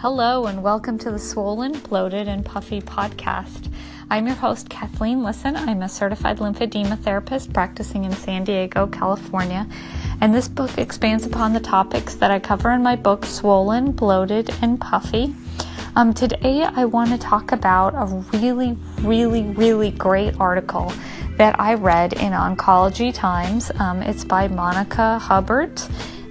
Hello, and welcome to the Swollen, Bloated, and Puffy podcast. I'm your host, Kathleen Lisson. I'm a certified lymphedema therapist practicing in San Diego, California. And this book expands upon the topics that I cover in my book, Swollen, Bloated, and Puffy. Um, today, I want to talk about a really, really, really great article that I read in Oncology Times. Um, it's by Monica Hubbard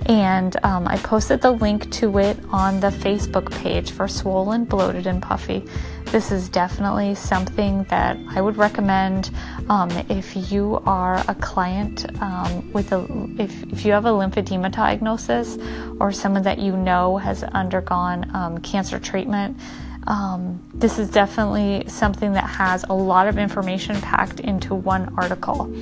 and um, I posted the link to it on the Facebook page for Swollen, Bloated, and Puffy. This is definitely something that I would recommend um, if you are a client um, with a if, if you have a lymphedema diagnosis or someone that you know has undergone um, cancer treatment. Um, this is definitely something that has a lot of information packed into one article.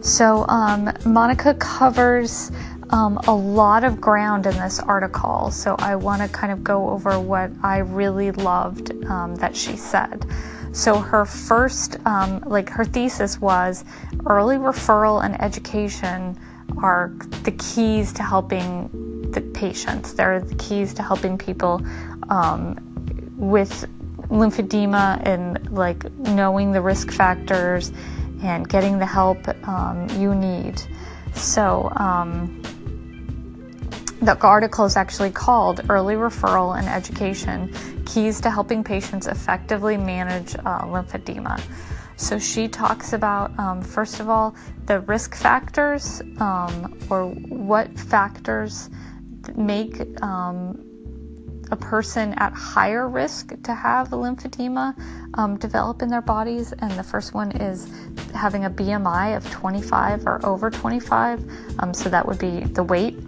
So, um, Monica covers um, a lot of ground in this article, so I want to kind of go over what I really loved um, that she said. So her first, um, like her thesis was early referral and education are the keys to helping the patients. They're the keys to helping people um, with lymphedema and like knowing the risk factors and getting the help um, you need. So, um, the article is actually called Early Referral and Education Keys to Helping Patients Effectively Manage uh, Lymphedema. So she talks about, um, first of all, the risk factors um, or what factors make um, a person at higher risk to have lymphedema um, develop in their bodies. And the first one is having a BMI of 25 or over 25. Um, so that would be the weight.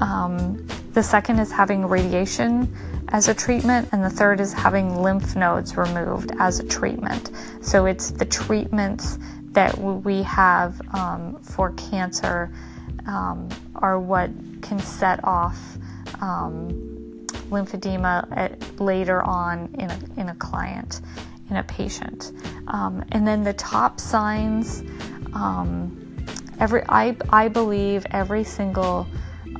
Um, the second is having radiation as a treatment, and the third is having lymph nodes removed as a treatment. So it's the treatments that we have um, for cancer um, are what can set off um, lymphedema at, later on in a, in a client, in a patient. Um, and then the top signs, um, every I, I believe every single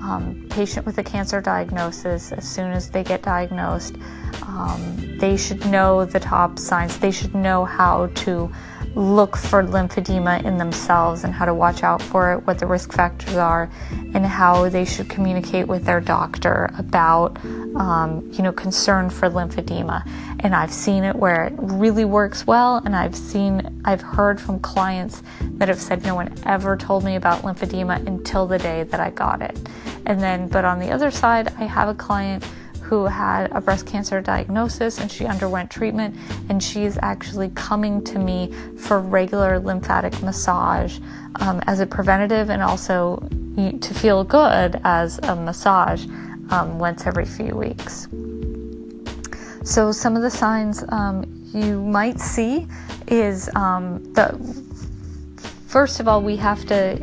um, patient with a cancer diagnosis, as soon as they get diagnosed, um, they should know the top signs. They should know how to look for lymphedema in themselves and how to watch out for it, what the risk factors are, and how they should communicate with their doctor about, um, you know, concern for lymphedema. And I've seen it where it really works well, and I've seen, I've heard from clients that have said no one ever told me about lymphedema until the day that I got it. And then, but on the other side, I have a client who had a breast cancer diagnosis and she underwent treatment and she's actually coming to me for regular lymphatic massage um, as a preventative and also to feel good as a massage um, once every few weeks. So, some of the signs um, you might see is um, the first of all, we have to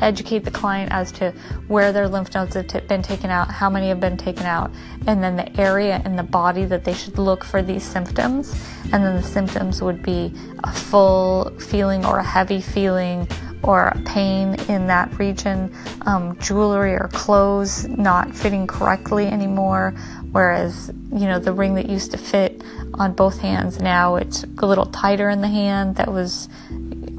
educate the client as to where their lymph nodes have t- been taken out, how many have been taken out, and then the area in the body that they should look for these symptoms. And then the symptoms would be a full feeling or a heavy feeling or pain in that region, um, jewelry or clothes not fitting correctly anymore, whereas you know the ring that used to fit on both hands now it's a little tighter in the hand that was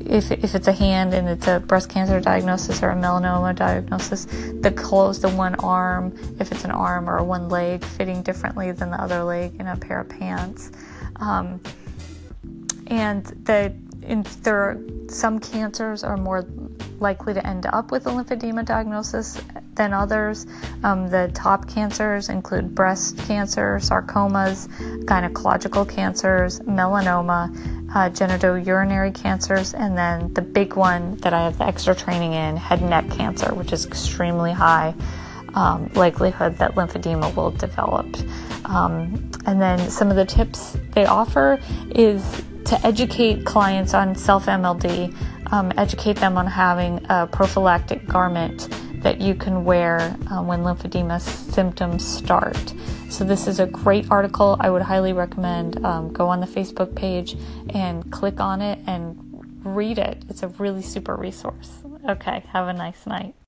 if, if it's a hand and it's a breast cancer diagnosis or a melanoma diagnosis, the clothes, the one arm, if it's an arm or one leg, fitting differently than the other leg in a pair of pants. Um, and the in, there are some cancers are more likely to end up with a lymphedema diagnosis than others. Um, the top cancers include breast cancer, sarcomas, gynecological cancers, melanoma, uh, genitourinary cancers, and then the big one that I have the extra training in, head and neck cancer, which is extremely high um, likelihood that lymphedema will develop. Um, and then some of the tips they offer is to educate clients on self MLD, um, educate them on having a prophylactic garment that you can wear uh, when lymphedema symptoms start. So, this is a great article. I would highly recommend um, go on the Facebook page and click on it and read it. It's a really super resource. Okay, have a nice night.